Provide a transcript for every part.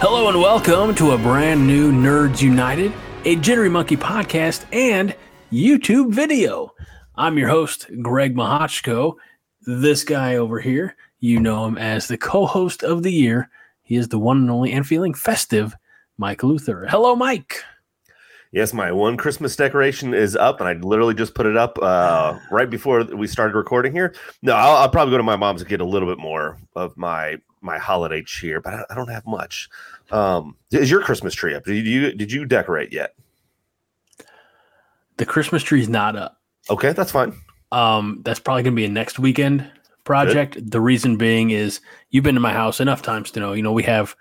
Hello and welcome to a brand new Nerds United, a Jittery Monkey podcast and YouTube video. I'm your host, Greg Mahochko. This guy over here, you know him as the co host of the year. He is the one and only and feeling festive, Mike Luther. Hello, Mike. Yes, my one Christmas decoration is up, and I literally just put it up uh, right before we started recording here. No, I'll, I'll, probably go to my mom's and get a little bit more of my my holiday cheer, but I, I don't have much. Um, is your Christmas tree up? Did you did you decorate yet? The Christmas tree is not up. Okay, that's fine. Um, that's probably gonna be a next weekend project. Good. The reason being is you've been to my house enough times to know, you know, we have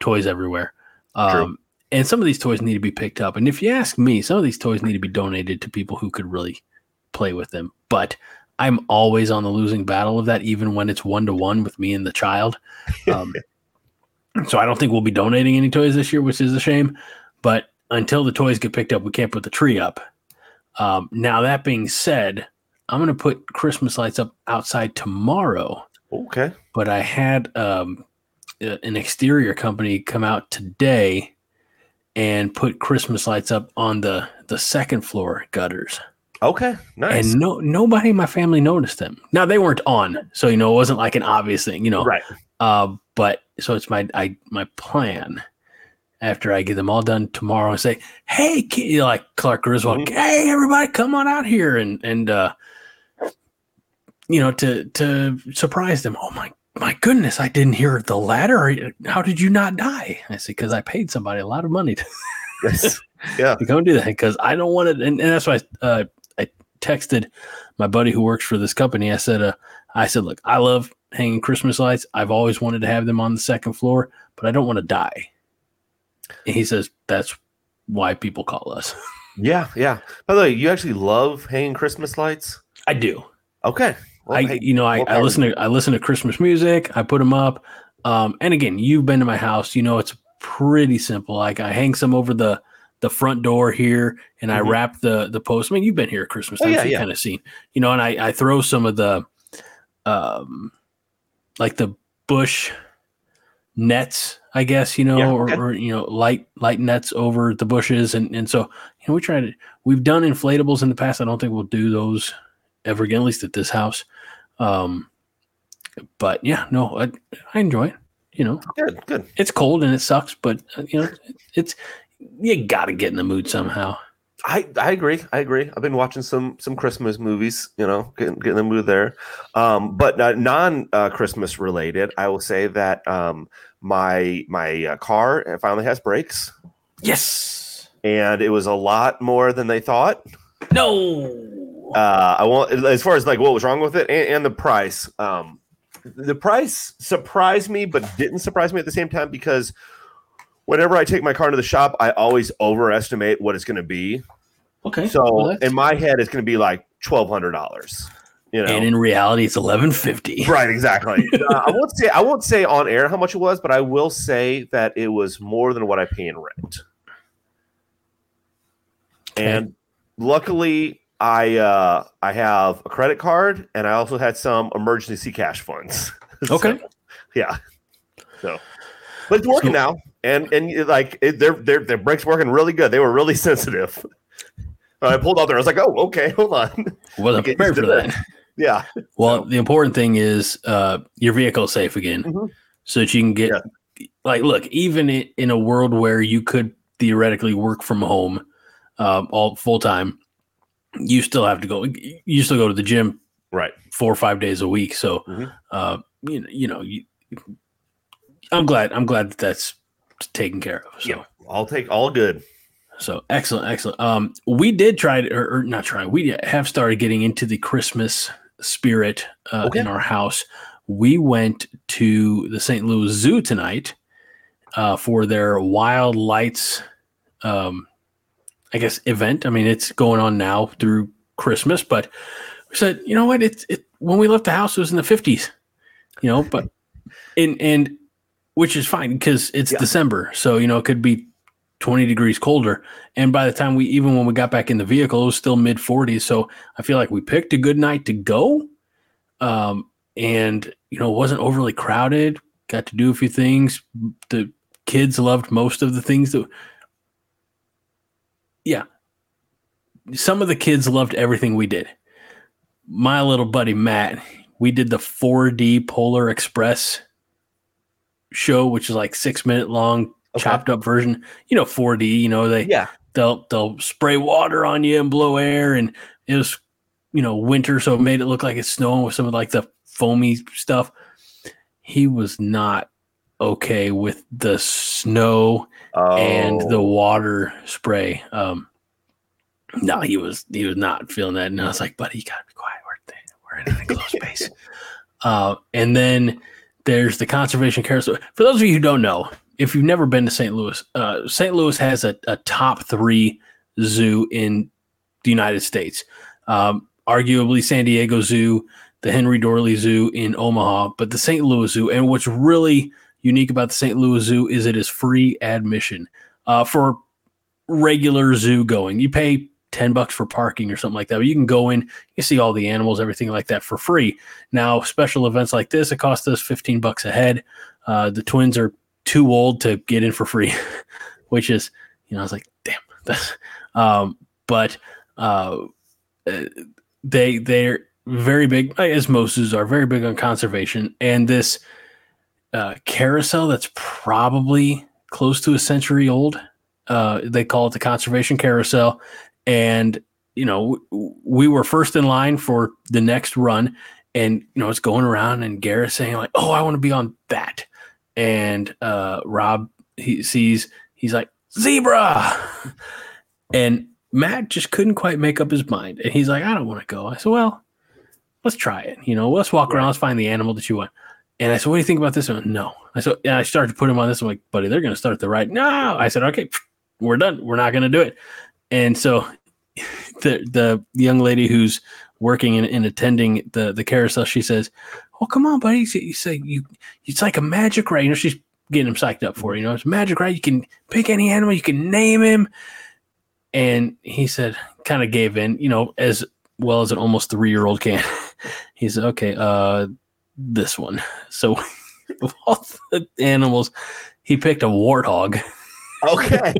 toys everywhere. Um, and some of these toys need to be picked up. And if you ask me, some of these toys need to be donated to people who could really play with them. But I'm always on the losing battle of that, even when it's one to one with me and the child. Um, so I don't think we'll be donating any toys this year, which is a shame. But until the toys get picked up, we can't put the tree up. Um, now that being said, I'm going to put Christmas lights up outside tomorrow. Okay. But I had um, an exterior company come out today and put Christmas lights up on the the second floor gutters. Okay, nice. And no nobody in my family noticed them. Now they weren't on, so you know it wasn't like an obvious thing, you know. Right. Uh, but so it's my I my plan after I get them all done tomorrow and say, "Hey, kid, like Clark Griswold, mm-hmm. hey everybody, come on out here and and uh, you know to to surprise them. Oh my my goodness, I didn't hear the ladder. How did you not die? I said, because I paid somebody a lot of money to, yes. yeah. to come do that because I don't want it. And, and that's why uh, I texted my buddy who works for this company. I said, uh, I said, look, I love hanging Christmas lights. I've always wanted to have them on the second floor, but I don't want to die. And he says, that's why people call us. Yeah. Yeah. By the way, you actually love hanging Christmas lights? I do. Okay. Well, I, hey, you know, I, I listen to I listen to Christmas music. I put them up. Um, and again, you've been to my house. You know, it's pretty simple. Like I hang some over the the front door here, and mm-hmm. I wrap the the post. I mean, you've been here at Christmas time, oh, yeah, so you yeah. kind of seen, you know. And I I throw some of the, um, like the bush nets, I guess you know, yeah, okay. or, or, you know, light light nets over the bushes, and and so you know we try to. We've done inflatables in the past. I don't think we'll do those ever again, at least at this house. Um, but yeah, no, I, I enjoy it. You know, good, good. It's cold and it sucks, but uh, you know, it's you got to get in the mood somehow. I, I agree. I agree. I've been watching some some Christmas movies, you know, getting, getting the mood there. Um, but uh, non uh, Christmas related, I will say that um, my my uh, car finally has brakes. Yes, and it was a lot more than they thought. No, uh, I won't. As far as like what was wrong with it and, and the price, um, the price surprised me, but didn't surprise me at the same time because whenever I take my car to the shop, I always overestimate what it's going to be. Okay. So well, in my head, it's going to be like twelve hundred dollars. You know? And in reality, it's eleven fifty. Right, exactly. uh, I won't say I won't say on air how much it was, but I will say that it was more than what I pay in rent. Okay. And luckily, I uh, I have a credit card and I also had some emergency cash funds. Okay. so, yeah. So, but it's working so, now, and and like it, their their their brakes working really good. They were really sensitive. I pulled out there. I was like, oh, okay, hold on. Wasn't prepared for that. Yeah. Well, so. the important thing is uh, your vehicle is safe again, mm-hmm. so that you can get yeah. like look. Even in a world where you could theoretically work from home, uh, all full time you still have to go. You still go to the gym, right? Four or five days a week. So, mm-hmm. uh, you know, you know, you, I'm glad. I'm glad that that's taken care of. So. Yeah, I'll take all good. So excellent, excellent. Um, we did try to, or, or, not try. We have started getting into the Christmas spirit uh, okay. in our house. We went to the St. Louis Zoo tonight, uh, for their Wild Lights, um, I guess event. I mean, it's going on now through Christmas, but we said, you know what? It's it when we left the house, it was in the fifties, you know, but and and which is fine because it's yeah. December, so you know it could be 20 degrees colder. And by the time we, even when we got back in the vehicle, it was still mid 40s. So I feel like we picked a good night to go. Um, and, you know, it wasn't overly crowded. Got to do a few things. The kids loved most of the things that, yeah. Some of the kids loved everything we did. My little buddy Matt, we did the 4D Polar Express show, which is like six minute long, okay. chopped up version. You know, 4D. You know they yeah they'll they'll spray water on you and blow air, and it was you know winter, so it made it look like it's snowing with some of like the foamy stuff. He was not okay with the snow oh. and the oh. water spray. Um, no, he was he was not feeling that, and I was like, "Buddy, you gotta be quiet. We're we're in an enclosed space." Uh, and then there's the conservation carousel. For those of you who don't know, if you've never been to St. Louis, uh, St. Louis has a, a, top three zoo in the United States. Um, arguably, San Diego Zoo, the Henry Doorly Zoo in Omaha, but the St. Louis Zoo. And what's really unique about the St. Louis Zoo is it is free admission uh, for regular zoo going. You pay 10 bucks for parking or something like that. But you can go in, you see all the animals, everything like that for free. Now, special events like this, it costs us 15 bucks a head. Uh, the twins are too old to get in for free, which is, you know, I was like, damn. That's, um, but uh, they they're very big, as most zoos are, very big on conservation. And this uh, carousel that's probably close to a century old. Uh, they call it the conservation carousel, and you know we were first in line for the next run, and you know it's going around, and Gareth saying like, "Oh, I want to be on that," and uh, Rob he sees he's like zebra, and Matt just couldn't quite make up his mind, and he's like, I don't want to go. I said, well, let's try it. You know, let's walk around, let's find the animal that you want. And I said, what do you think about this one? No. I said, yeah, I started to put him on this. I'm like, buddy, they're going to start the ride. No. I said, okay, we're done. We're not going to do it. And so the the young lady who's working and, attending the the carousel, she says, "Oh, come on, buddy. You say you, it's like a magic ride. You know, she's getting him psyched up for it. You know, it's magic ride. You can pick any animal, you can name him." And he said, kind of gave in, you know, as well as an almost three year old can. he said, "Okay, uh, this one." So, of all the animals, he picked a warthog. Okay,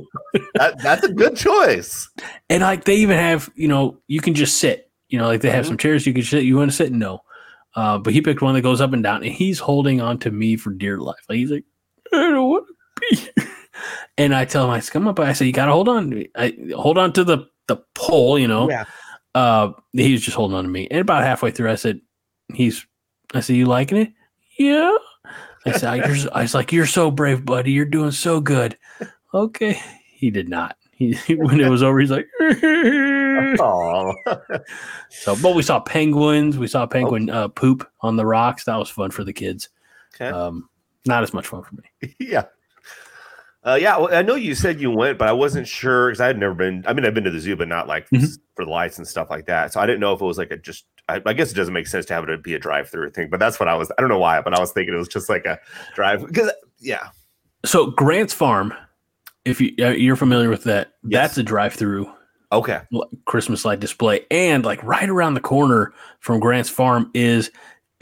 that, that's a good choice. And like they even have, you know, you can just sit. You know, like they have mm-hmm. some chairs you can sit. You want to sit? No. Uh, but he picked one that goes up and down, and he's holding on to me for dear life. Like he's like, I don't want to be. and I tell him, I come up. I said, you got to hold on. I hold on to the the pole. You know. Yeah. Uh, he was just holding on to me, and about halfway through, I said, he's. I said, you liking it? Yeah. I said, you're, I was like, you're so brave, buddy. You're doing so good. Okay. He did not. He, when it was over, he's like, oh. so, but we saw penguins. We saw penguin uh, poop on the rocks. That was fun for the kids. Okay. Um, not as much fun for me. yeah. Uh, yeah, well, I know you said you went, but I wasn't sure because I had never been. I mean, I've been to the zoo, but not like mm-hmm. for the lights and stuff like that. So I didn't know if it was like a just. I, I, guess it doesn't make sense to have it be a drive-through thing, but that's what I was. I don't know why, but I was thinking it was just like a drive because yeah. So Grant's Farm, if you uh, you're familiar with that, yes. that's a drive-through Okay. Christmas light display. And like right around the corner from Grant's Farm is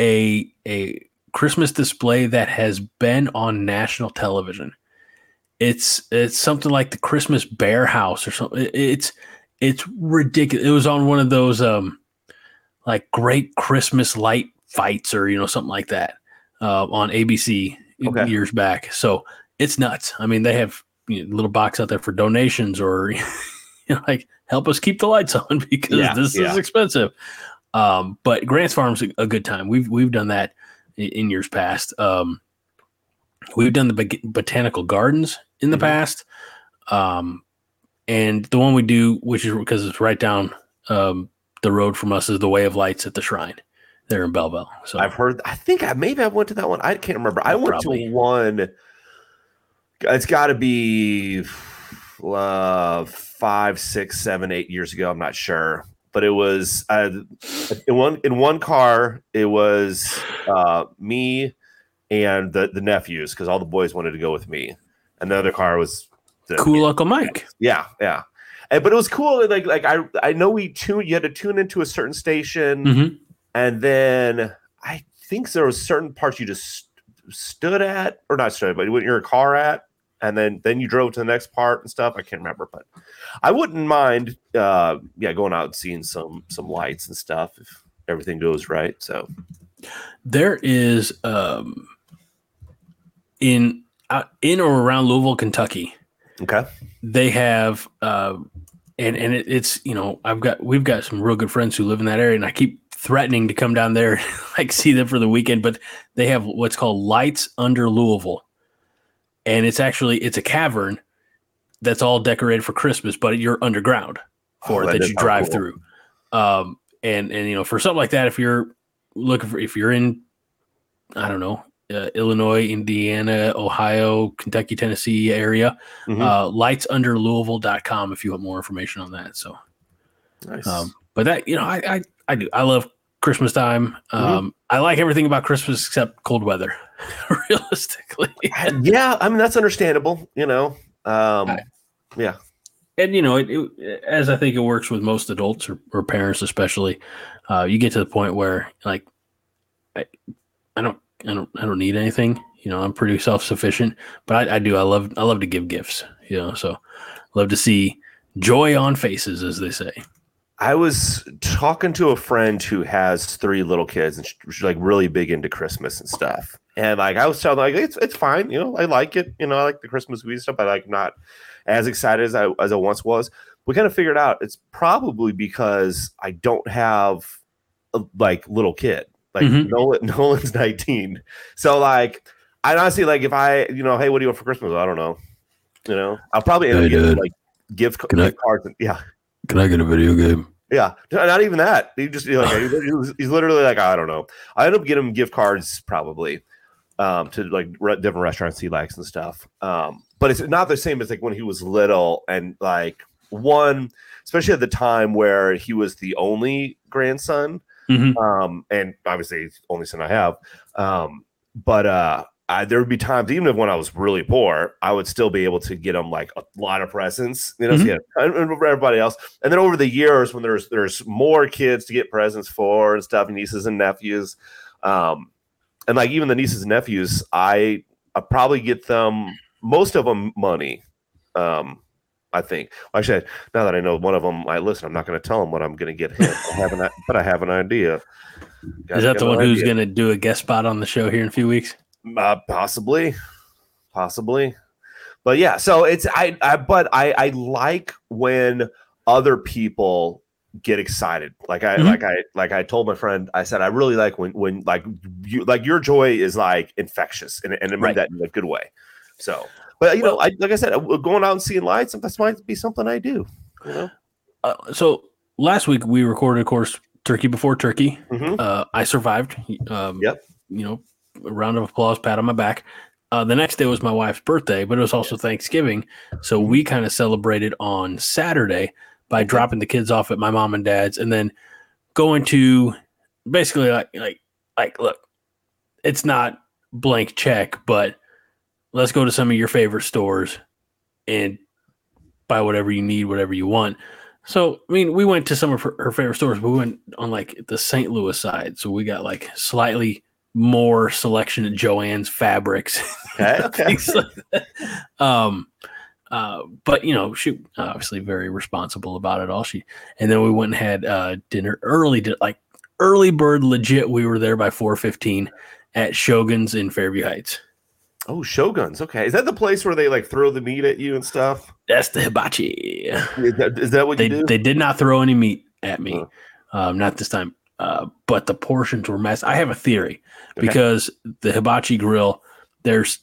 a a Christmas display that has been on national television. It's it's something like the Christmas Bear House or something. It's it's ridiculous. It was on one of those um like great Christmas light fights or you know something like that uh, on ABC okay. years back. So it's nuts. I mean, they have you know, little box out there for donations or you know, like help us keep the lights on because yeah, this yeah. is expensive. Um, but Grant's Farm's a, a, good time. We've we've done that in, in years past. Um, we've done the botanical gardens in the mm-hmm. past, um, and the one we do, which is because it's right down um, the road from us, is the Way of Lights at the Shrine there in Belleville. So I've heard. I think I maybe I went to that one. I can't remember. I went Probably. to one It's got to be uh, five, six, seven, eight years ago. I'm not sure, but it was uh, in one in one car. It was uh, me and the the nephews because all the boys wanted to go with me, and the other car was the, cool Uncle Mike. Yeah, yeah. And, but it was cool. Like like I I know we tune. You had to tune into a certain station, Mhm. and then I think there was certain parts you just stood at or not stood, but when you're in a car at, and then then you drove to the next part and stuff. I can't remember, but I wouldn't mind. Uh, yeah, going out and seeing some some lights and stuff if everything goes right. So There is um in uh, in or around Louisville, Kentucky. okay, they have uh, and and it, it's you know I've got we've got some real good friends who live in that area, and I keep threatening to come down there like see them for the weekend, but they have what's called Lights Under Louisville, and it's actually it's a cavern that's all decorated for Christmas, but you're underground for Oh, it that that you drive cool. through. Um, and and you know for something like that, if you're looking for if you're in I don't know uh, Illinois, Indiana, Ohio, Kentucky, Tennessee area Mhm. uh, lightsunderlouisville.com if you want more information on that. So, nice. um, but that, you know, I, I, I do, I love Christmas time. Um, I like everything about Christmas except cold weather, realistically. yeah, I mean that's understandable. You know, um, I- yeah, and, you know, it, it, as I think it works with most adults or, or parents, especially, uh, you get to the point where like, I, I don't, I don't, I don't need anything. You know, I'm pretty self-sufficient, but I, I do, I love, I love to give gifts, you know, so love to see joy on faces, as they say. I was talking to a friend who has three little kids and she's like really big into Christmas and stuff. And like I was telling like it's it's fine, you know, I like it, you know, I like the Christmas movie stuff. I like not as excited as I as I once was. We kind of figured out it's probably because I don't have a like little kid. Like Mhm. Nolan Nolan's 19. So like I honestly like if I, you know, hey, what do you want for Christmas? I don't know. You know, I'll probably end up getting like gift, gift cards. And, yeah. Can I get a video game? Yeah, not even that. He just you know, like, he's, literally like, I don't know. I end up getting him gift cards probably um, to like re- different restaurants he likes and stuff. Um, but it's not the same as like when he was little and like one, especially at the time where he was the only grandson, Mhm. um, and obviously only son I have. Um, but uh, I, there would be times, even if when I was really poor, I would still be able to get them like a lot of presents, you know, so Mhm. he had- and- and for everybody else. And then over the years, when there's there's more kids to get presents for and stuff, nieces and nephews, um, and like even the nieces and nephews, I I probably get them most of them money. Um, I think. Actually, now that I know one of them, I listen. I'm not going to tell him what I'm going to get him. I have an, but I have an idea. Is that the one who's going to do a guest spot on the show here in a few weeks? Uh, possibly, possibly, but yeah. So it's I, I but I I like when other people get excited. Like I Mhm. like I like I told my friend. I said I really like when when like you like your joy is like infectious and and I mean Right. that in a good way. So, but you know, I like I said, uh, going out and seeing lights. That might be something I do. You know. Uh, so last week we recorded, of course, Turkey Before Turkey. Mhm. Uh, I survived. Um, Yep. You know, a round of applause, pat on my back. Uh, the next day was my wife's birthday, but it was also Thanksgiving. So we kind of celebrated on Saturday by dropping the kids off at my mom and dad's and then going to basically like, like, like, look, it's not blank check, but let's go to some of your favorite stores and buy whatever you need, whatever you want. So, I mean, we went to some of her, her favorite stores, but we went on like the St. Louis side. So we got like slightly more selection at Jo-Ann's fabrics. Okay. Okay. like. Um, uh, but you know, she obviously very responsible about it all. She and then we went and had uh, dinner early, like early bird legit. We were there by four fifteen at Shogun's in Fairview Heights. Oh, Shoguns. Okay, is that the place where they like throw the meat at you and stuff? That's the hibachi. Is that, is that what they you do? they did not throw any meat at me, Huh. um, not this time. Uh, but the portions were massive. I have a theory Okay. because the hibachi grill, there's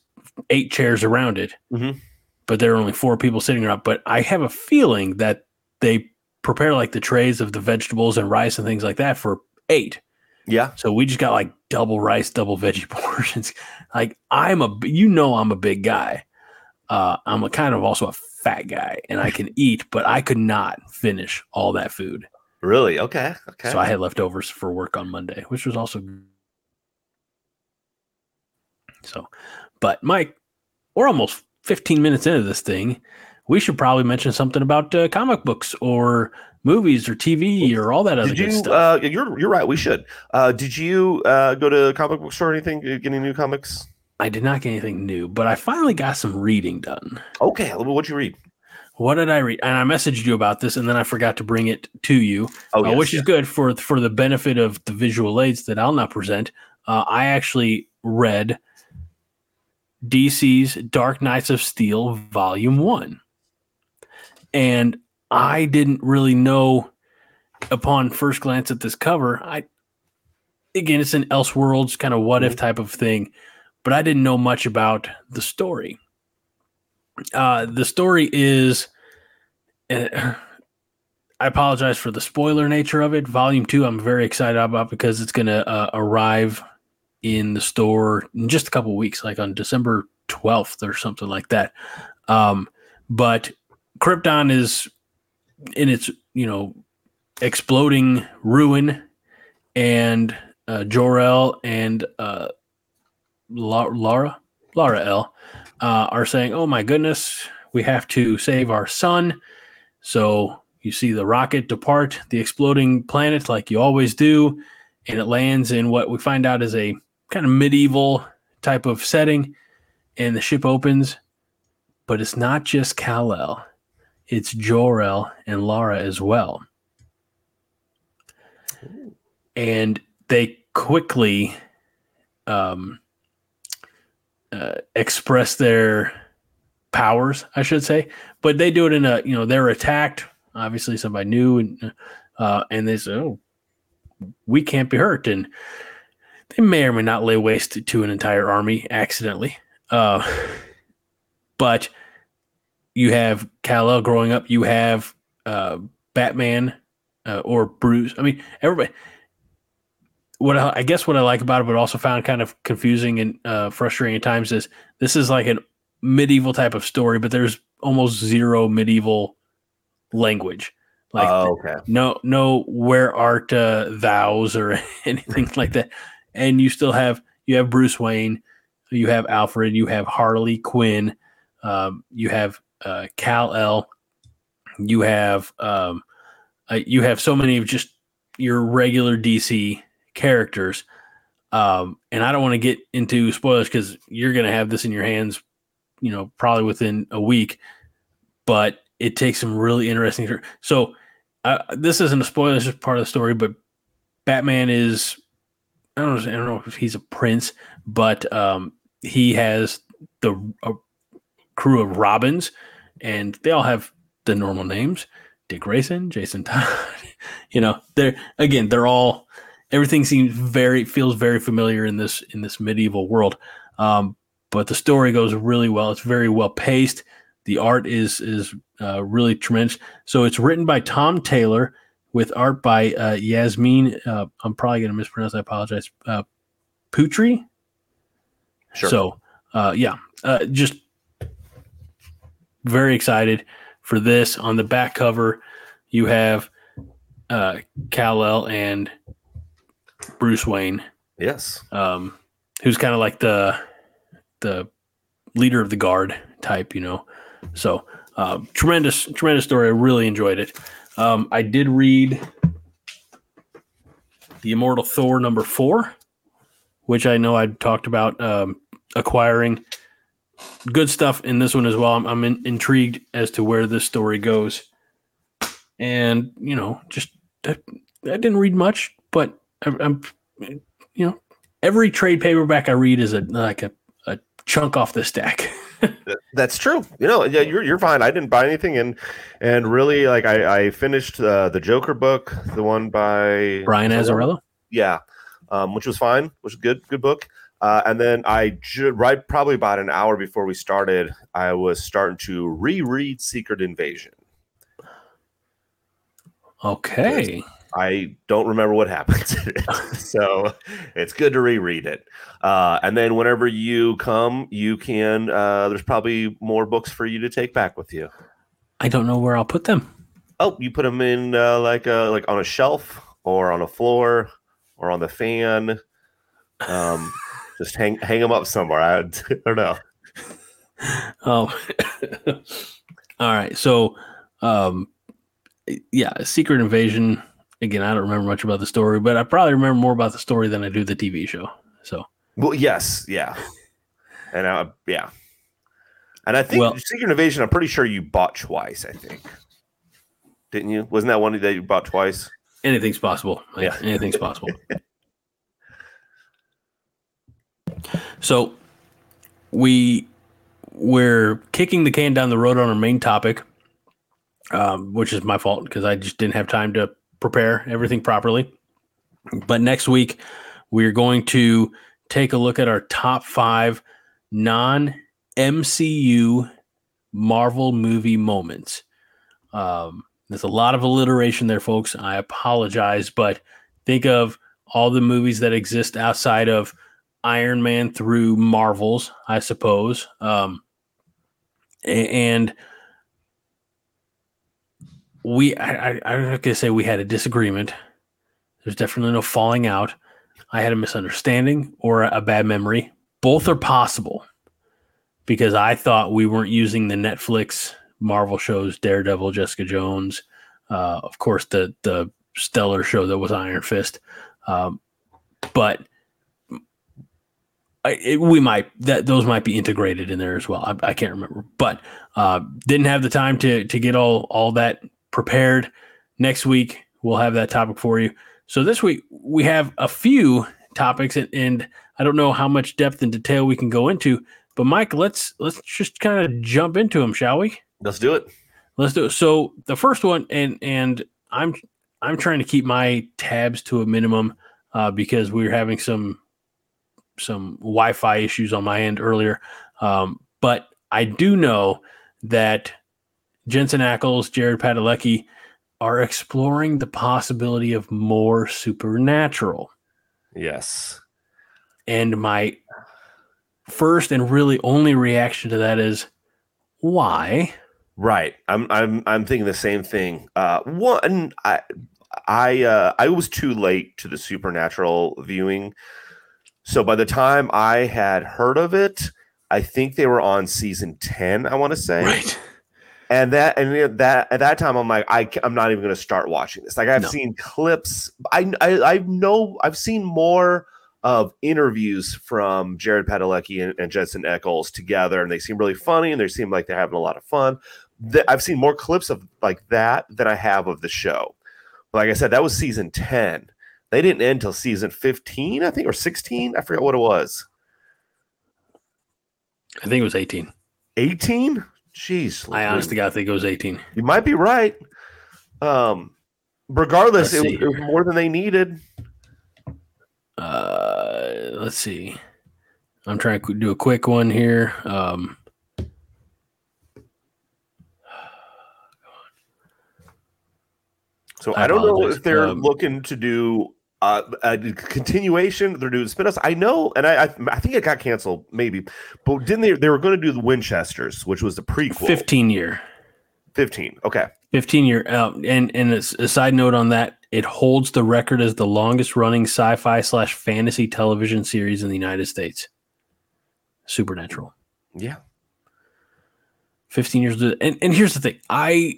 eight chairs around it, Mhm. but there are only four people sitting around. But I have a feeling that they prepare like the trays of the vegetables and rice and things like that for eight. yeah. So we just got like double rice, double veggie portions. Like I'm a, you know, I'm a big guy, uh, I'm a kind of also a fat guy and I can eat, but I could not finish all that food. Really? Okay. Okay. So I had leftovers for work on Monday, which was also so. But Mike, we're almost 15 minutes into this thing. We should probably mention something about uh, comic books or movies or TV or all that other did good stuff. Uh, you're you're right. We should. Uh, did you uh, go to a comic book store or anything? Get any new comics? I did not get anything new, but I finally got some reading done. Okay. What'd you read? What did I read? And I messaged you about this, and then I forgot to bring it to you, Oh, uh, yes, which yes. is good for for the benefit of the visual aids that I'll not present. Uh, I actually read DC's Dark Knights of Steel Volume One, and I didn't really know upon first glance at this cover. I again, it's an Elseworlds kind of what Mm-hmm. if type of thing, but I didn't know much about the story. Uh, the story is. uh, I apologize for the spoiler nature of it. Volume two, I'm very excited about because it's going to uh, arrive in the store in just a couple weeks, like on December 12th or something like that. Um, but Krypton is in its, you know, exploding ruin, and uh, Jor-El and uh, La- Laura, Laura L, uh, are saying, "Oh my goodness, we have to save our son." So you see the rocket depart the exploding planet like you always do, and it lands in what we find out is a kind of medieval type of setting, and the ship opens, but it's not just Kal-El, it's Jor-El and Lara as well. And they quickly um, uh, express their powers, I should say, but they do it in a you know they're attacked. Obviously, somebody new, and uh, and they say, "Oh, we can't be hurt," and they may or may not lay waste to an entire army accidentally. Uh, but you have Kal-El growing up. You have uh, Batman uh, or Bruce. I mean, everybody. What I, I guess what I like about it, but also found kind of confusing and uh, frustrating at times, is this is like a medieval type of story, but there's almost zero medieval language. Like oh, okay. no, no, where art uh, thou's or anything like that. And you still have you have Bruce Wayne, you have Alfred, you have Harley Quinn, um, you have uh, Kal-El, you have um, uh, you have so many of just your regular DC characters. Um, and I don't want to get into spoilers because you're going to have this in your hands, you know, probably within a week. But it takes some really interesting. So uh, this isn't a spoiler; it's just part of the story. But Batman is I don't know, I don't know if he's a prince, but um, he has the a crew of Robins, and they all have the normal names: Dick Grayson, Jason Todd. you know, they're again, they're all everything seems very feels very familiar in this in this medieval world. Um, but the story goes really well. It's very well paced. The art is is uh, really tremendous. So it's written by Tom Taylor with art by uh, Yasmine. Uh, I'm probably going to mispronounce. I apologize. Uh, Putri. Sure. So uh, yeah, uh, just very excited for this. On the back cover, you have uh, Kal-El and Bruce Wayne, yes. um, who's kind of like the the leader of the guard type, you know. So uh, tremendous, tremendous story. I really enjoyed it. Um, I did read the Immortal Thor number four, which I know I talked about um, acquiring. Good stuff in this one as well. I'm, I'm in, intrigued as to where this story goes, and you know, just I, I didn't read much, but I'm, you know, every trade paperback I read is a like a, a chunk off the stack. That's true. You know, yeah, you're you're fine. I didn't buy anything, and and really, like, I I finished uh, the Joker book, the one by Brian Azzarello. yeah, um, which was fine, which was good, good book. Uh, and then I ju- right probably about an hour before we started, I was starting to reread Secret Invasion. Okay. I don't remember what happens so it's good to reread it. Uh, and then whenever you come, you can, uh, there's probably more books for you to take back with you. I don't know where I'll put them. Oh, you put them in uh, like a, like on a shelf or on a floor or on the fan. Um, just hang hang them up somewhere. I, I don't know. Oh, all right. So, um, yeah, Secret Invasion. Again, I don't remember much about the story, but I probably remember more about the story than I do the TV show. So, well, yes, yeah, and uh, yeah, and I think well, Secret Invasion. I'm pretty sure you bought twice. I think, didn't you? Wasn't that one that you bought twice? Anything's possible. Yeah, anything's possible. so, we we're kicking the can down the road on our main topic, um, which is my fault because I just didn't have time to prepare everything properly. But next week, we're going to take a look at our top five non MCU Marvel movie moments. Um, there's a lot of alliteration there, folks. I apologize, but think of all the movies that exist outside of Iron Man through Marvels, I suppose. Um, and we, I, I, I'm not gonna say we had a disagreement. There's definitely no falling out. I had a misunderstanding or a bad memory. Both are possible because I thought we weren't using the Netflix Marvel shows, Daredevil, Jessica Jones, uh, of course the the stellar show that was Iron Fist. Um, but I, it, we might that those might be integrated in there as well. I, I can't remember, but uh, didn't have the time to to get all all that prepared. Next week we'll have that topic for you. So this week we have a few topics, and, and I don't know how much depth and detail we can go into. But Mike, let's let's just kind of jump into them, shall we? Let's do it. Let's do it. So the first one, and and I'm I'm trying to keep my tabs to a minimum uh, because we were having some some Wi-Fi issues on my end earlier. Um, but I do know that Jensen Ackles, Jared Padalecki are exploring the possibility of more supernatural. Yes. And my first and really only reaction to that is why? Right. I'm I'm I'm thinking the same thing. Uh one I I uh I was too late to the supernatural viewing so by the time I had heard of it, I think they were on season 10, I want to say. Right. And that and that at that time I'm like I I'm not even going to start watching this. Like I've no. seen clips. I, I I know I've seen more of interviews from Jared Padalecki and, and Jensen Ackles together, and they seem really funny and they seem like they're having a lot of fun. The, I've seen more clips of like that than I have of the show. But like I said, that was season 10. They didn't end until season 15, I think, or 16. I forgot what it was. I think it was 18. 18? Jeez. I honestly got to think it was 18. You might be right. Um, regardless, it, it, was more than they needed. Uh, let's see. I'm trying to do a quick one here. Um, so I, I don't know if they're um, looking to do uh, a continuation. They're doing spin-offs. I know, and I, I, I think it got canceled, maybe, but didn't they? They were going to do the Winchesters, which was the prequel. Fifteen year. Fifteen. Okay. Fifteen year. Uh, and and a, a side note on that, it holds the record as the longest running sci-fi slash fantasy television series in the United States. Supernatural. Yeah. 15 years and, and here's the thing i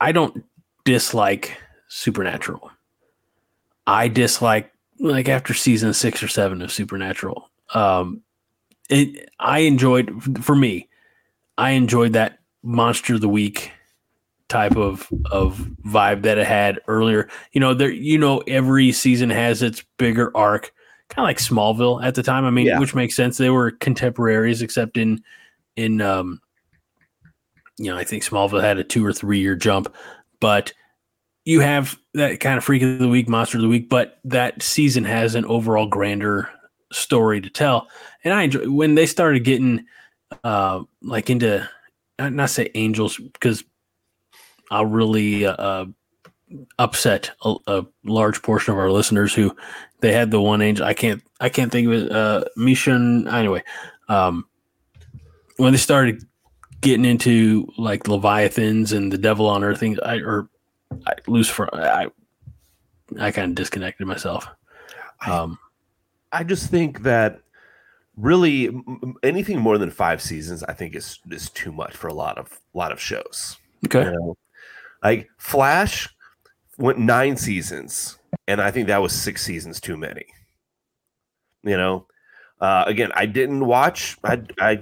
i don't dislike supernatural I dislike like after season six or seven of Supernatural. Um, it I enjoyed for me, I enjoyed that monster of the week type of of vibe that it had earlier. You know, there you know every season has its bigger arc, kind of like Smallville at the time. I mean, yeah. which makes sense. They were contemporaries, except in in um, you know, I think Smallville had a two or three year jump, but you have that kind of freak of the week, monster of the week, but that season has an overall grander story to tell. And I enjoy when they started getting uh like into not say angels because I'll really uh, uh upset a, a, large portion of our listeners who they had the one angel. I can't I can't think of it. Uh, Mission anyway. Um, when they started getting into like Leviathans and the Devil on Earth things, I or I, Lucifer, I I kind of disconnected myself. Um, I, I just think that really anything more than five seasons, I think is is too much for a lot of a lot of shows. Okay, you know? like Flash went nine seasons, and I think that was six seasons too many. You know, uh, again, I didn't watch. I, I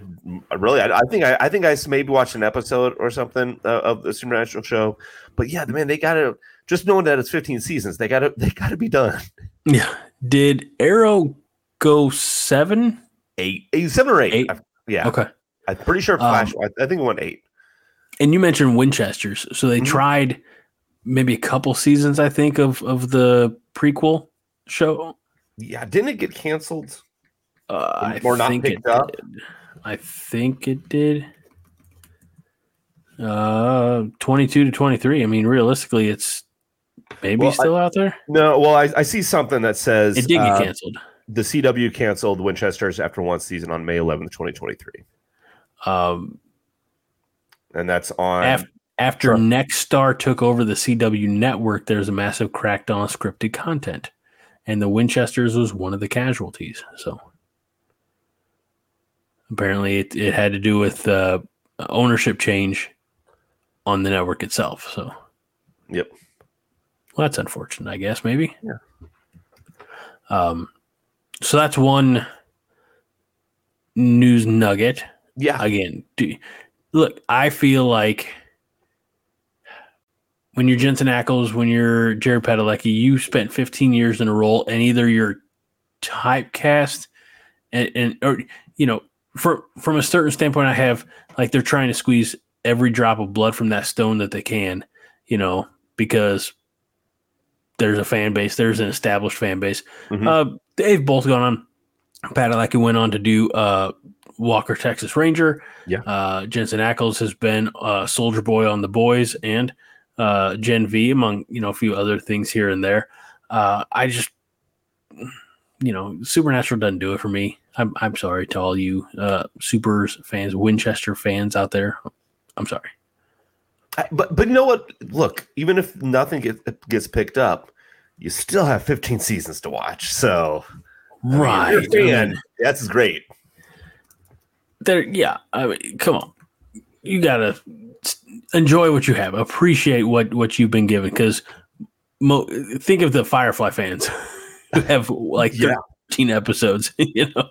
really, I, I think I, I, think I maybe watched an episode or something uh, of the Supernatural show. But yeah, the man, they got to just knowing that it's 15 seasons. They got to, they got to be done. Yeah. Did Arrow go seven, eight, eight seven or eight? eight? Yeah. Okay. I'm pretty sure Flash. Um, I, think it went eight. And you mentioned Winchesters, so they mm-hmm. tried maybe a couple seasons, I think, of of the prequel show. Yeah, didn't it get canceled? Uh, or not picked up? Did. I think it did. Uh, 22 to 23. I mean, realistically, it's maybe well, still I, out there. No, well, I, I, see something that says it did get uh, canceled. The CW canceled Winchester's after one season on May 11th, 2023. Um, and that's on after, after Nexstar took over the CW network. There's a massive crackdown on scripted content, and the Winchesters was one of the casualties. So Apparently, it, it had to do with uh, ownership change on the network itself. So, yep. Well, that's unfortunate, I guess. Maybe. Yeah. Um. So that's one news nugget. Yeah. Again, do, look, I feel like when you're Jensen Ackles, when you're Jared Padalecki, you spent 15 years in a role, and either you're typecast and, and or you know from from a certain standpoint, I have like they're trying to squeeze every drop of blood from that stone that they can, you know, because there's a fan base, there's an established fan base. Mm-hmm. Uh, they've both gone on. Padalecki went on to do uh, Walker Texas Ranger. Yeah. Uh, Jensen Ackles has been uh, Soldier Boy on The Boys and uh, Gen V, among you know a few other things here and there. Uh, I just, you know, Supernatural doesn't do it for me. I'm I'm sorry to all you uh, Supers fans, Winchester fans out there. I'm sorry. I, but but you know what? Look, even if nothing gets, gets picked up, you still have 15 seasons to watch. So right, I mean, that's great. There, yeah. I mean, come on, you gotta enjoy what you have, appreciate what what you've been given. Because mo- think of the Firefly fans who have like yeah. 13 episodes, you know,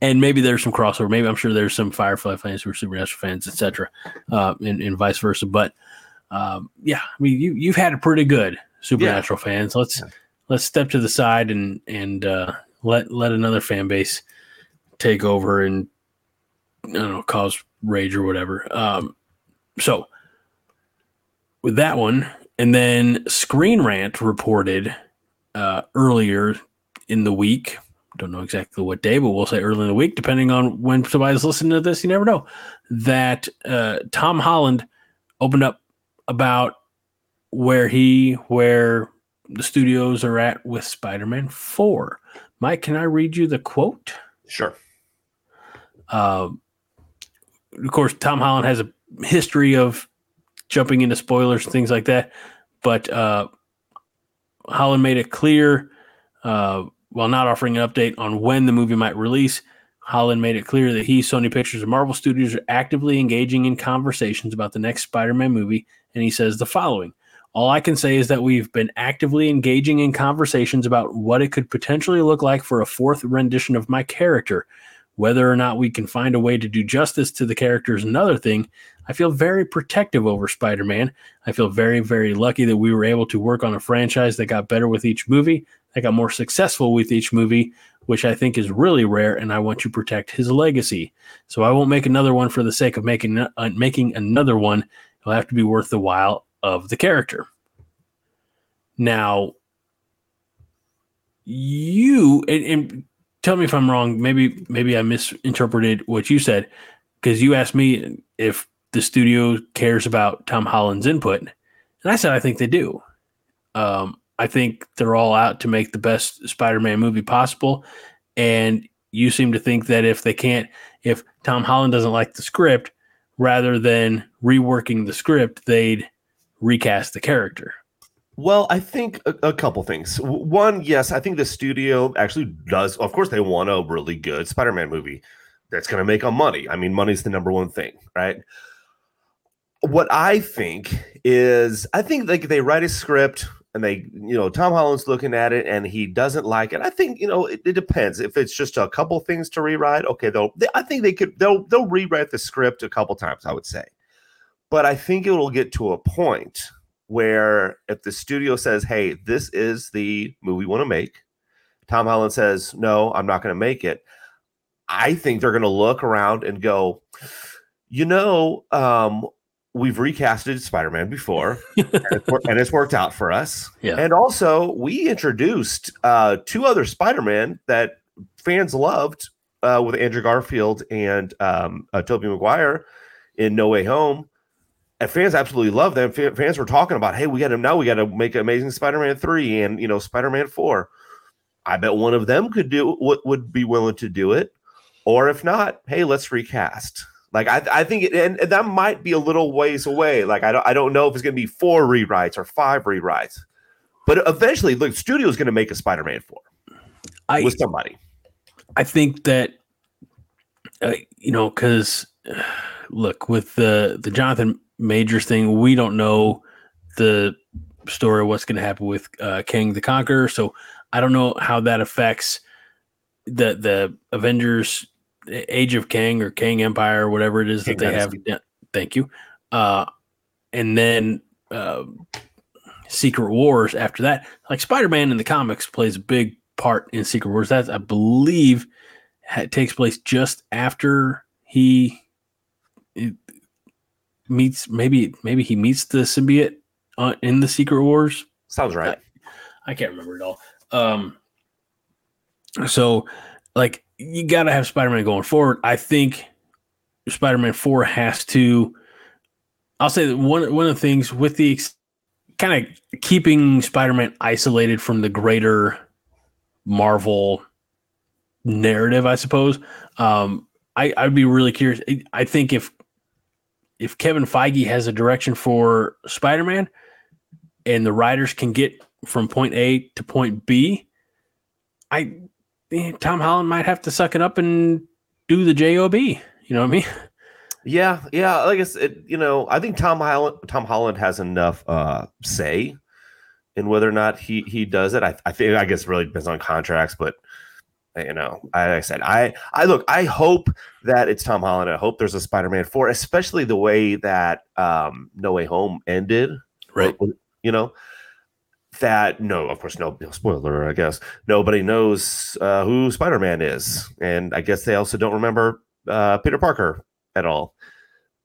and maybe there's some crossover. Maybe I'm sure there's some Firefly fans who are Supernatural fans, etc., uh, and, and vice versa. But um, yeah, I mean, you you've had a pretty good Supernatural yeah. fans. Let's yeah. let's step to the side and and uh, let let another fan base take over and I don't know cause rage or whatever. Um, so with that one, and then Screen Rant reported uh, earlier in the week don't know exactly what day, but we'll say early in the week, depending on when somebody's listening to this. You never know that uh, Tom Holland opened up about where he, where the studios are at with Spider-Man Four. Mike, can I read you the quote? Sure. Uh, of course, Tom Holland has a history of jumping into spoilers and things like that, but uh, Holland made it clear. Uh, while not offering an update on when the movie might release, Holland made it clear that he, Sony Pictures, and Marvel Studios are actively engaging in conversations about the next Spider Man movie. And he says the following All I can say is that we've been actively engaging in conversations about what it could potentially look like for a fourth rendition of my character. Whether or not we can find a way to do justice to the character is another thing. I feel very protective over Spider Man. I feel very, very lucky that we were able to work on a franchise that got better with each movie that got more successful with each movie, which I think is really rare, and I want to protect his legacy. So I won't make another one for the sake of making uh, making another one. It'll have to be worth the while of the character. Now, you and, and tell me if I'm wrong. Maybe maybe I misinterpreted what you said because you asked me if the studio cares about Tom Holland's input, and I said I think they do. Um, I think they're all out to make the best Spider-Man movie possible, and you seem to think that if they can't, if Tom Holland doesn't like the script, rather than reworking the script, they'd recast the character. Well, I think a, a, couple things. One, yes, I think the studio actually does. Of course, they want a really good Spider-Man movie that's going to make them money. I mean, money's the number one thing, right? What I think is, I think like they write a script and they, you know, Tom Holland's looking at it and he doesn't like it. I think, you know, it, it depends. If it's just a couple things to rewrite, okay, they'll. They, I think they could. They'll they'll rewrite the script a couple times. I would say, but I think it will get to a point where if the studio says, "Hey, this is the movie we want to make," Tom Holland says, "No, I'm not going to make it." I think they're going to look around and go, "You know, um, we've recasted Spider-Man before, and, it's, and, it's, worked out for us. Yeah. And also, we introduced uh, two other Spider-Man that fans loved uh, with Andrew Garfield and um, uh, Tobey Maguire in No Way Home and fans absolutely love them. Fans were talking about, hey, we got to now we got to make Amazing Spider-Man three and you know Spider-Man four. I bet one of them could do what would be willing to do it, or if not, hey, let's recast. Like I, I think, it, and, and that might be a little ways away. Like I don't, I don't know if it's going to be four rewrites or five rewrites, but eventually, the studio is going to make a Spider-Man four I, with somebody. I think that, uh, you know, because look with the the Jonathan Majors thing. We don't know the story, of what's going to happen with uh, Kang the Conqueror. So I don't know how that affects the the Avengers Age of Kang or Kang Empire or whatever it is King that they Dynasty. have. Thank you. Uh, and then uh, Secret Wars after that. Like Spider Man in the comics plays a big part in Secret Wars. That I believe takes place just after he meets maybe maybe he meets the symbiote uh, in the Secret Wars. Sounds right. I, I can't remember it all. Um, so like you got to have Spider-Man going forward. I think Spider-Man 4 has to I'll say that one one of the things with the ex- kind of keeping Spider-Man isolated from the greater Marvel narrative, I suppose. Um, I I'd be really curious. I think if if Kevin Feige has a direction for Spider Man and the writers can get from point A to point B, I Tom Holland might have to suck it up and do the job. You know what I mean? Yeah, yeah. Like I guess it. You know, I think Tom Holland Tom Holland has enough uh, say in whether or not he he does it. I, I think I guess really depends on contracts, but you know, like I said, I I look, I hope that it's Tom Holland. I hope there's a Spider-Man four, especially the way that um No Way Home ended. Right. You know, that no, of course, no, no spoiler, I guess. Nobody knows uh, who Spider-Man is. And I guess they also don't remember uh Peter Parker at all.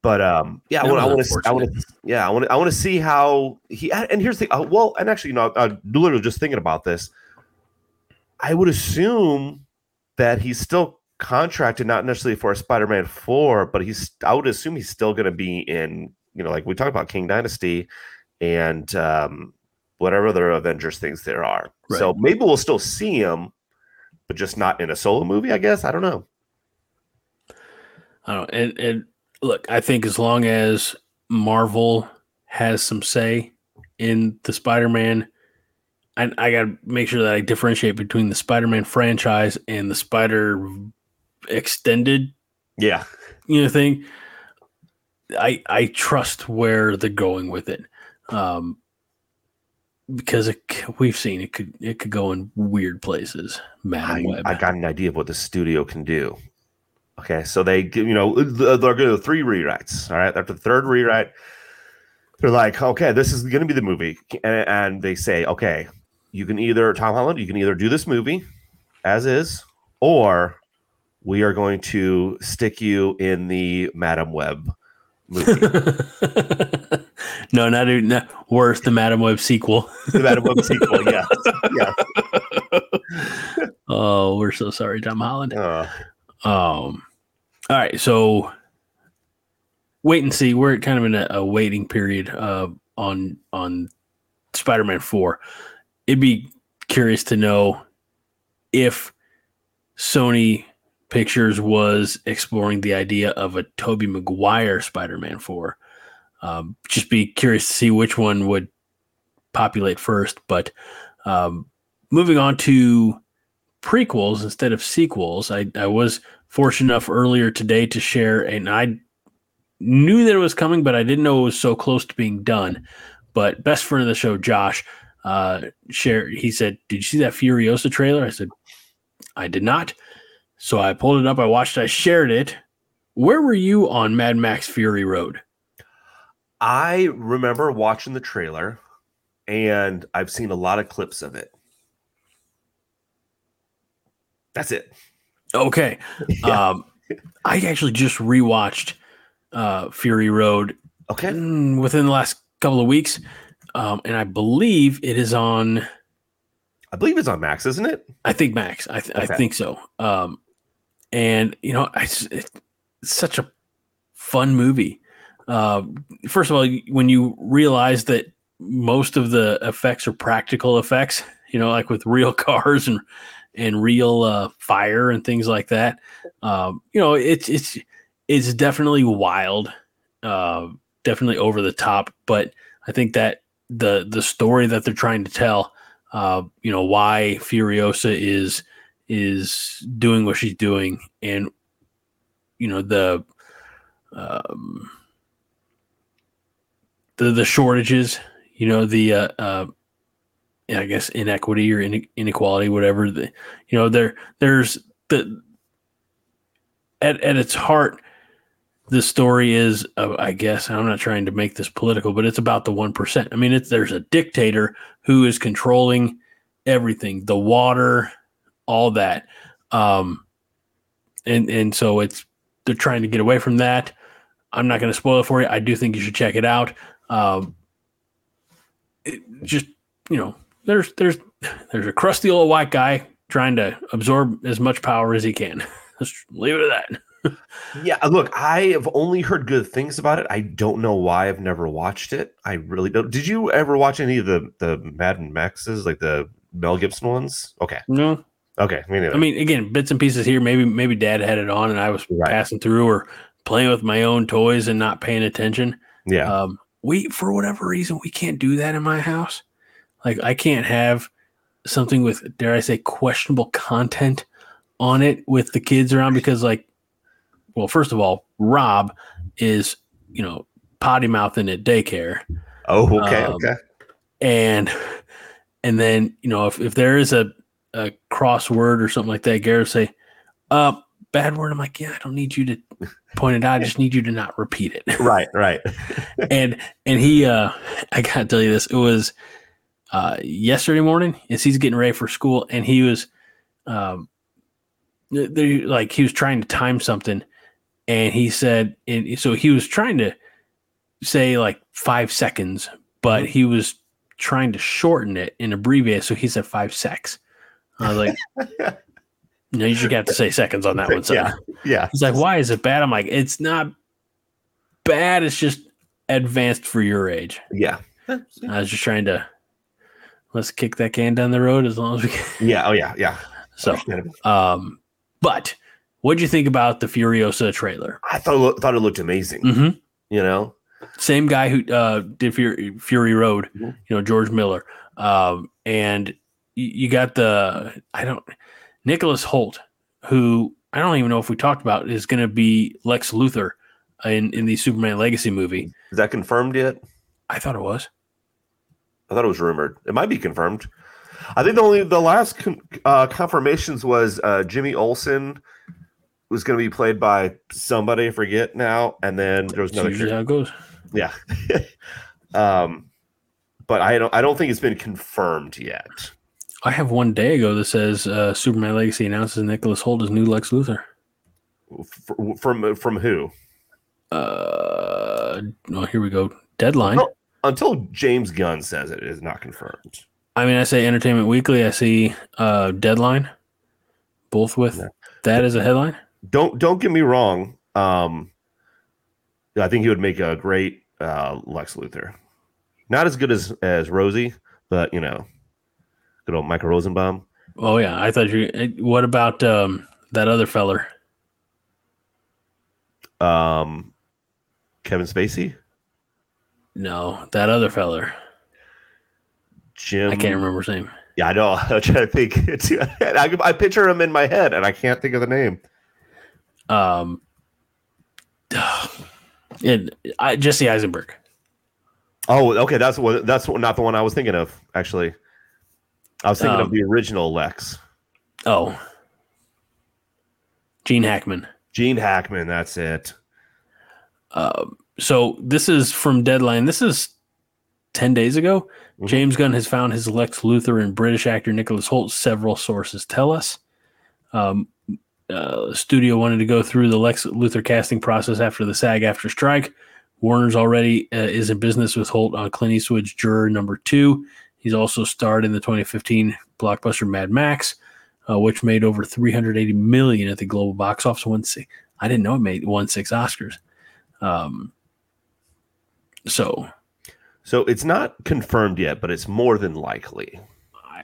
But um, yeah, I want to, I want to, yeah, I want to, I want to see how he. And here's the, uh, well, and actually, you know, I'm literally just thinking about this. I would assume that he's still contracted, not necessarily for a Spider-Man four, but he's. I would assume he's still going to be in. You know, like we talked about Kang Dynasty, and um, whatever other Avengers things there are. Right. So maybe we'll still see him, but just not in a solo movie. I guess I don't know. I don't. And, and look, I think as long as Marvel has some say in the Spider-Man I, I got to make sure that I differentiate between the Spider-Man franchise and the Spider extended, yeah, you know, thing. I I trust where they're going with it, um, because it, we've seen it could it could go in weird places. Madam I, Web. I got an idea of what the studio can do. Okay, so they you know they're going to three rewrites. All right, after the third rewrite, they're like, okay, this is going to be the movie, and, and they say, okay, you can either Tom Holland, you can either do this movie as is, or we are going to stick you in the Madam Web movie. no, not, not worse. The Madam Web sequel. the Madam Web sequel. Yeah, yeah. oh, we're so sorry, Tom Holland. Uh, um. All right, so wait and see. We're kind of in a, a waiting period uh, on on Spider-Man Four. It'd be curious to know if Sony Pictures was exploring the idea of a Tobey Maguire Spider-Man Four. Um, just be curious to see which one would populate first. But um, moving on to prequels instead of sequels, I, I was fortunate enough earlier today to share, and I knew that it was coming, but I didn't know it was so close to being done. But best friend of the show, Josh, uh, shared. He said, "Did you see that Furiosa trailer?" I said, "I did not." So I pulled it up. I watched. I shared it. Where were you on Mad Max Fury Road? I remember watching the trailer, and I've seen a lot of clips of it. That's it. Okay. Yeah. Um, I actually just rewatched uh, Fury Road. Okay. Mm, within the last couple of weeks, um, and I believe it is on. I believe it's on Max, isn't it? I think Max. I, th- okay. I think so. Um, and you know, I, it's such a fun movie. Uh, first of all, when you realize that most of the effects are practical effects, you know, like with real cars and and real uh, fire and things like that. Um, you know, it's it's it's definitely wild, uh, definitely over the top. But I think that the the story that they're trying to tell, uh, you know, why Furiosa is is doing what she's doing, and you know the um, the the shortages, you know the uh, uh, I guess inequity or inequality, whatever. The, you know, there there's the at at its heart, the story is, uh, I guess, I'm not trying to make this political, but it's about the one percent. I mean, it's there's a dictator who is controlling everything, the water, all that, um, and and so it's they're trying to get away from that. I'm not going to spoil it for you. I do think you should check it out. Um, it just you know there's there's there's a crusty old white guy trying to absorb as much power as he can. Let's leave it at that. yeah, look, I have only heard good things about it. I don't know why I've never watched it. I really don't. Did you ever watch any of the the Mad Maxes, like the Mel Gibson ones? Okay. No. Okay. Me I mean, again, bits and pieces here. Maybe maybe Dad had it on, and I was right. passing through or playing with my own toys and not paying attention. Yeah. Um, we for whatever reason we can't do that in my house. Like I can't have something with dare I say questionable content on it with the kids around because like well first of all Rob is you know potty mouthing at daycare. Oh okay um, okay. And and then you know if, if there is a a crossword or something like that, Garrett say, uh bad word. I'm like, yeah, I don't need you to point it out. I just need you to not repeat it. Right, right. and and he uh I gotta tell you this, it was uh, yesterday morning as he's getting ready for school, and he was, um, they, like he was trying to time something, and he said, and so he was trying to say like five seconds, but mm-hmm. he was trying to shorten it and abbreviate. So he said five secs. I was like, no, you should have to say seconds on that one. So yeah, yeah. He's like, why is it bad? I'm like, it's not bad. It's just advanced for your age. Yeah. I was just trying to let's kick that can down the road as long as we can. Yeah. Oh yeah. Yeah. So, um, but what do you think about the Furiosa trailer? I thought thought it looked amazing. Mm-hmm. You know, same guy who uh, did Fury, Fury Road. Mm-hmm. You know, George Miller. Um, and you, got the I don't Nicholas Hoult, who I don't even know if we talked about is going to be Lex Luthor in in the Superman Legacy movie. Is that confirmed yet? I thought it was. I thought it was rumored. It might be confirmed. I think the only the last con- uh, confirmations was uh, Jimmy Olsen was going to be played by somebody. I forget now, and then there was another. Usually how it goes. Yeah. um, but I don't. I don't think it's been confirmed yet. I have one day ago that says uh, Superman Legacy announces Nicholas Hoult as new Lex Luthor. F- from from who? Uh, well, here we go. Deadline. Oh, until James Gunn says it, it is not confirmed. I mean, I say Entertainment Weekly. I see uh, Deadline, both with yeah. that as a headline. Don't don't get me wrong. Um, I think he would make a great uh, Lex Luthor. Not as good as as Rosie, but you know, good old Michael Rosenbaum. Oh yeah, I thought you. eh, What about um, that other feller? Um, Kevin Spacey, No, that other feller. Jim. I can't remember his name. Yeah, I know. I'm trying to think. I, I picture him in my head, and I can't think of the name. Um, and I, Jesse Eisenberg. Oh, okay. That's what. That's not the one I was thinking of. Actually, I was thinking Um, of the original Lex, Oh, Gene Hackman. Gene Hackman. That's it. Um, so this is from Deadline. This is ten days ago. Mhm. James Gunn has found his Lex Luthor in British actor Nicholas Hoult. Several sources tell us. Um, uh, studio wanted to go through the Lex Luthor casting process after the SAG-AFTRA strike. Warner's already uh, is in business with Hoult on Clint Eastwood's Juror Number Two. He's also starred in the 2015 blockbuster Mad Max, uh, which made over 380 million at the global box office. One six. I didn't know it made won six Oscars. Um, so So it's not confirmed yet, but it's more than likely.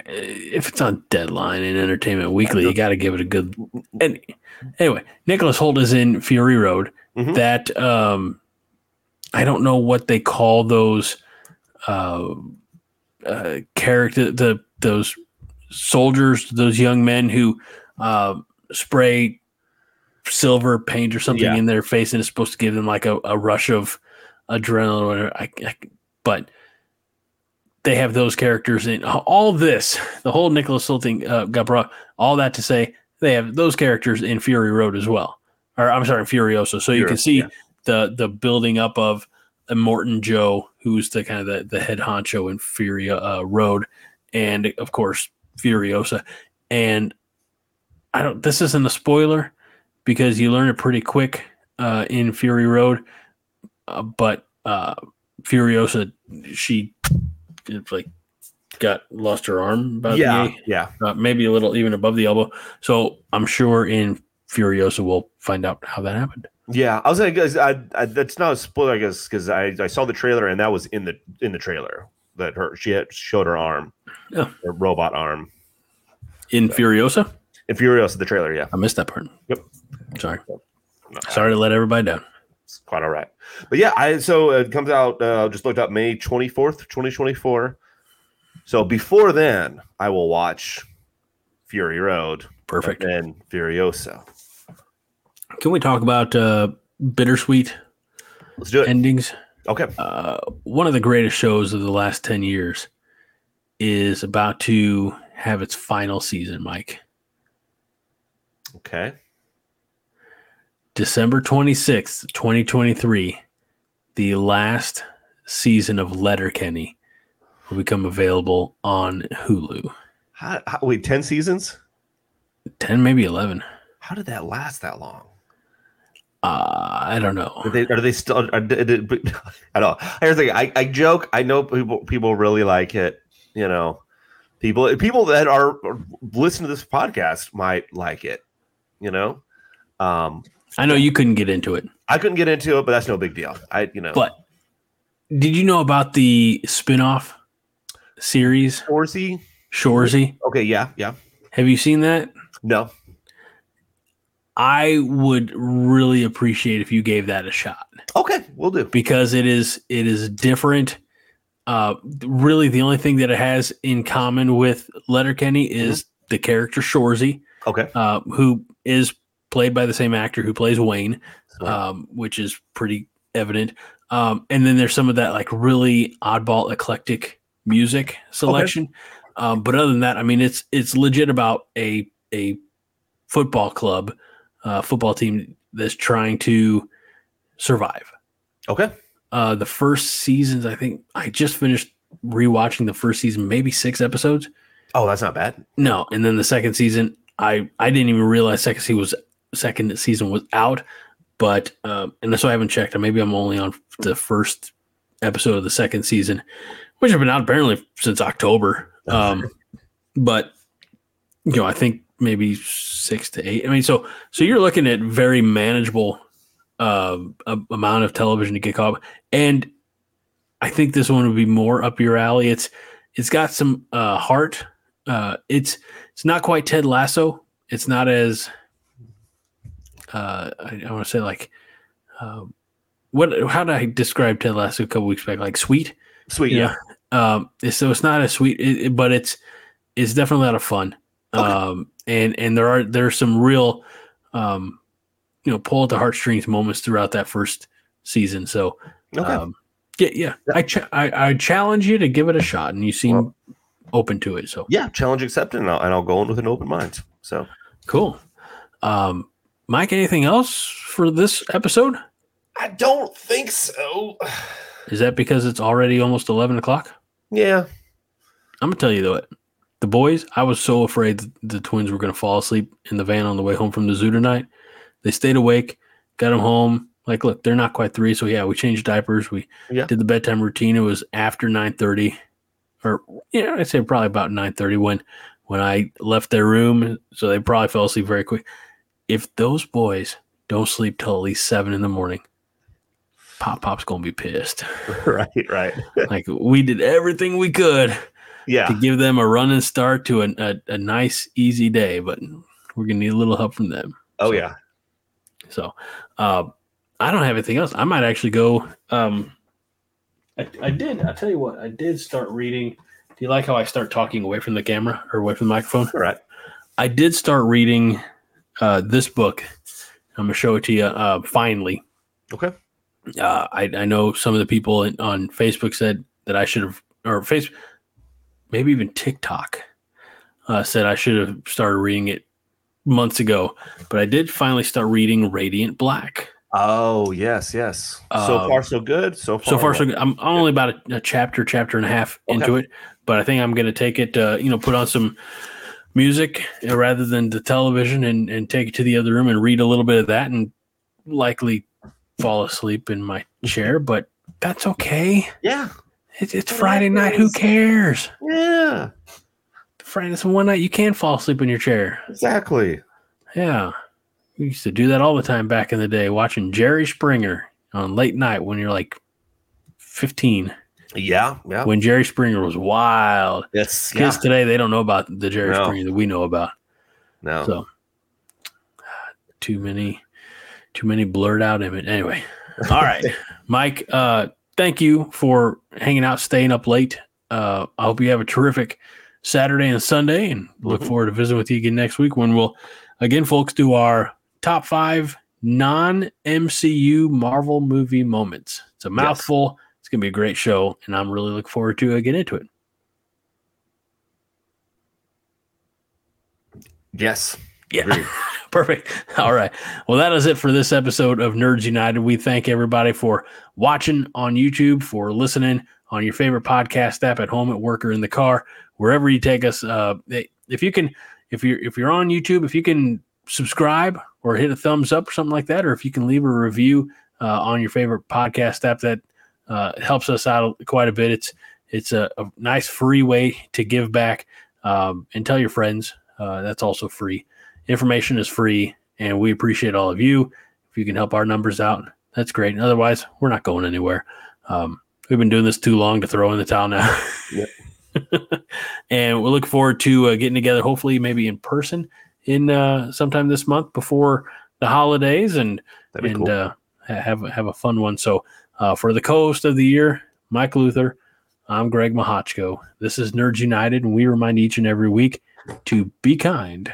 If it's on Deadline and Entertainment Weekly, you got to give it a good. And anyway, Nicholas Hoult is in Fury Road. Mhm. That um, I don't know what they call those uh, uh, character the those soldiers, those young men who uh, spray silver paint or something Yeah. in their face, and it's supposed to give them like a, a rush of adrenaline. Or. I, I, but they have those characters in all this. The whole Nicholas Hoult thing uh, got brought. All that to say, they have those characters in Fury Road as well. Or I'm sorry, Furiosa. So you can see yeah. the the building up of uh, Morton Joe, who's the kind of the, the head honcho in Fury uh, Road, and of course Furiosa. And I don't. This isn't a spoiler because you learn it pretty quick uh, in Fury Road. Uh, but uh, Furiosa, she like got lost her arm about yeah, the yeah. uh, maybe a little even above the elbow. So I'm sure in Furiosa we'll find out how that happened. Yeah, I was like, I, I, that's not a spoiler, I guess, because I, I saw the trailer and that was in the in the trailer that her she had showed her arm, Yeah. her robot arm. In Furiosa, In Furiosa, the trailer, yeah, I missed that part. Yep. Sorry. Sorry to let everybody down. it's quite all right. But yeah, I so it comes out. Uh, just looked up May twenty fourth, twenty twenty four. So before then, I will watch Fury Road Perfect. and Furiosa. Can we talk about uh, bittersweet Let's do it. endings? okay. Uh, one of the greatest shows of the last 10 years is about to have its final season, Mike. Okay. December 26th, 2023, the last season of Letterkenny will become available on Hulu. How, how, wait, ten seasons? 10, maybe 11. How did that last that long? Uh, I don't know. Are they, are they still? Are, I don't. know. Here's the thing. I, I joke. I know people people really like it. You know, people people that are listen to this podcast might like it. You know, um, I know you couldn't get into it, I couldn't get into it, but that's no big deal. I you know, but did you know about the spin-off series, Horsey. Shorzy? Okay, yeah, yeah. Have you seen that? No, I would really appreciate if you gave that a shot okay, we'll do. because it is it is different. Uh, really, the only thing that it has in common with Letterkenny is the character Shorzy, Okay, uh, who is played by the same actor who plays Wayne, um, which is pretty evident. Um, and then there's some of that like really oddball, eclectic music selection. Um, but other than that, I mean, it's it's legit about a a football club, uh, football team that's trying to survive. okay, Uh, the first seasons, I think I just finished rewatching the first season, maybe six episodes. oh, that's not bad. No, and then the second season, I I didn't even realize second season was second season was out, but um, and so I haven't checked. Maybe I'm only on the first episode of the second season, which have been out apparently since October. Um, but you know, I think maybe six to eight. I mean, so so you're looking at very manageable uh, amount of television to get caught, and I think this one would be more up your alley. It's it's got some uh, heart. Uh, it's it's not quite Ted Lasso. It's not as uh, I, I want to say like uh, what? How did I describe Ted Lasso a couple weeks back? Like sweet, sweet, yeah. yeah. Um, so it's not as sweet, it, it, but it's it's definitely a lot of fun. Okay. Um, and and there are there's some real, um, you know, pull at the heartstrings moments throughout that first season. So, okay. um, yeah, yeah, I, ch- I, I challenge you to give it a shot, and you seem well, open to it. So yeah, challenge accepted, and I'll, and I'll go in with an open mind. So cool. Um, Mike, anything else for this episode? I don't think so. Is that because it's already almost eleven o'clock? Yeah. I'm gonna tell you though, the boys. I was so afraid the twins were gonna fall asleep in the van on the way home from the zoo tonight. They stayed awake, got them home. Like, look, they're not quite three, so yeah, we changed diapers. We yeah. did the bedtime routine. It was after nine thirty, or you know, I'd say probably about nine thirty when when I left their room. So they probably fell asleep very quick. If those boys don't sleep till at least seven in the morning, Pop Pop's gonna be pissed. right, right. like we did everything we could, yeah, to give them a running start to a, a, a nice, easy day, but we're gonna need a little help from them. Oh so, yeah. So, uh, I don't have anything else. I might actually go. Um, I, I did. I tell you what, I did start reading. Do you like how I start talking away from the camera or away from the microphone? All right. I did start reading uh, this book. I'm gonna show it to you. Uh, finally. Okay. Uh, I, I know some of the people on Facebook said that I should have, or Facebook, maybe even TikTok, uh, said I should have started reading it months ago. But I did finally start reading Radiant Black. Oh yes, yes. So um, far, so good. So far, so far, so good. I'm, I'm only about a, a, chapter, chapter and a half okay. into it, but I think I'm going to take it. Uh, you know, put on some music uh, rather than the television, and and take it to the other room and read a little bit of that, and likely fall asleep in my chair. But that's okay. Yeah, it, it's Friday night. Who cares? Yeah, Friday, one night you can fall asleep in your chair. Exactly. Yeah. We used to do that all the time back in the day, watching Jerry Springer on late night when you're like 15. Yeah, yeah. When Jerry Springer was wild. Yes. Kids yeah. today, they don't know about the Jerry no. Springer that we know about. No. So too many, too many blurred out image. Anyway. All right. Mike, uh, thank you for hanging out, staying up late. Uh, I hope you have a terrific Saturday and Sunday and look mm-hmm. forward to visiting with you again next week when we'll again, folks, do our top five non MCU Marvel movie moments. It's a mouthful. Yes. It's going to be a great show, and I'm really looking forward to uh, get into it. Yes. Yeah. Perfect. All right. Well, that is it for this episode of Nerds United. We thank everybody for watching on YouTube, for listening on your favorite podcast app at home, at work, or in the car, wherever you take us. Uh, if you can, if you're if you're on YouTube, if you can subscribe or hit a thumbs up or something like that, or if you can leave a review uh, on your favorite podcast app, that uh, helps us out quite a bit. It's it's a, a nice free way to give back um, and tell your friends. Uh, that's also free. Information is free, and we appreciate all of you. If you can help our numbers out, that's great. Otherwise, we're not going anywhere. Um, we've been doing this too long to throw in the towel now. Yep. and we look forward to uh, getting together, hopefully, maybe in person in uh, sometime this month before the holidays, and and cool. uh, have have a fun one. So uh, for the co-host of the year, Mike Luther, I'm Greg Mahochko. This is Nerds United, and we remind each and every week to be kind